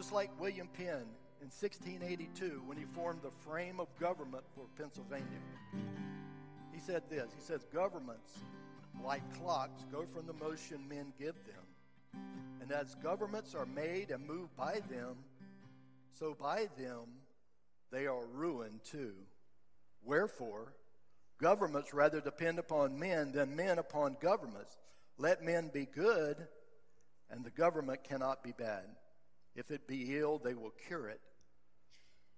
Just like William Penn in 1682 when he formed the frame of government for Pennsylvania. He said this He says, Governments, like clocks, go from the motion men give them. And as governments are made and moved by them, so by them they are ruined too. Wherefore, governments rather depend upon men than men upon governments. Let men be good, and the government cannot be bad. If it be ill, they will cure it.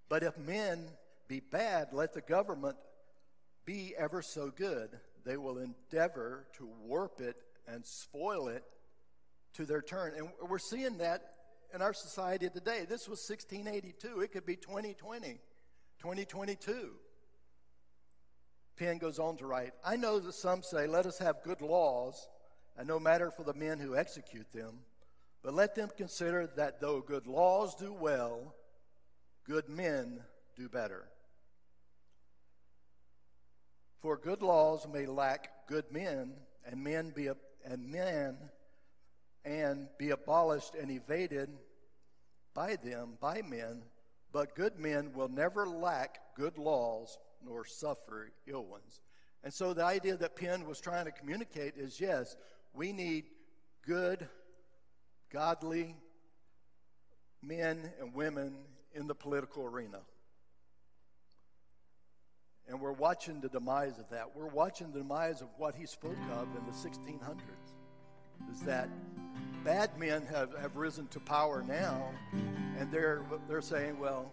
But if men be bad, let the government be ever so good. They will endeavor to warp it and spoil it to their turn. And we're seeing that in our society today. This was 1682. It could be 2020, 2022. Penn goes on to write I know that some say, Let us have good laws, and no matter for the men who execute them, but let them consider that though good laws do well, good men do better. For good laws may lack good men, and men be and men and be abolished and evaded by them, by men, but good men will never lack good laws nor suffer ill ones. And so the idea that Penn was trying to communicate is yes, we need good, godly men and women in the political arena. And we're watching the demise of that. We're watching the demise of what he spoke of in the 1600s. Is that bad men have, have risen to power now, and they're, they're saying, well,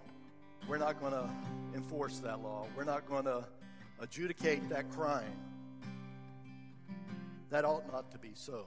we're not going to enforce that law. We're not going to adjudicate that crime. That ought not to be so.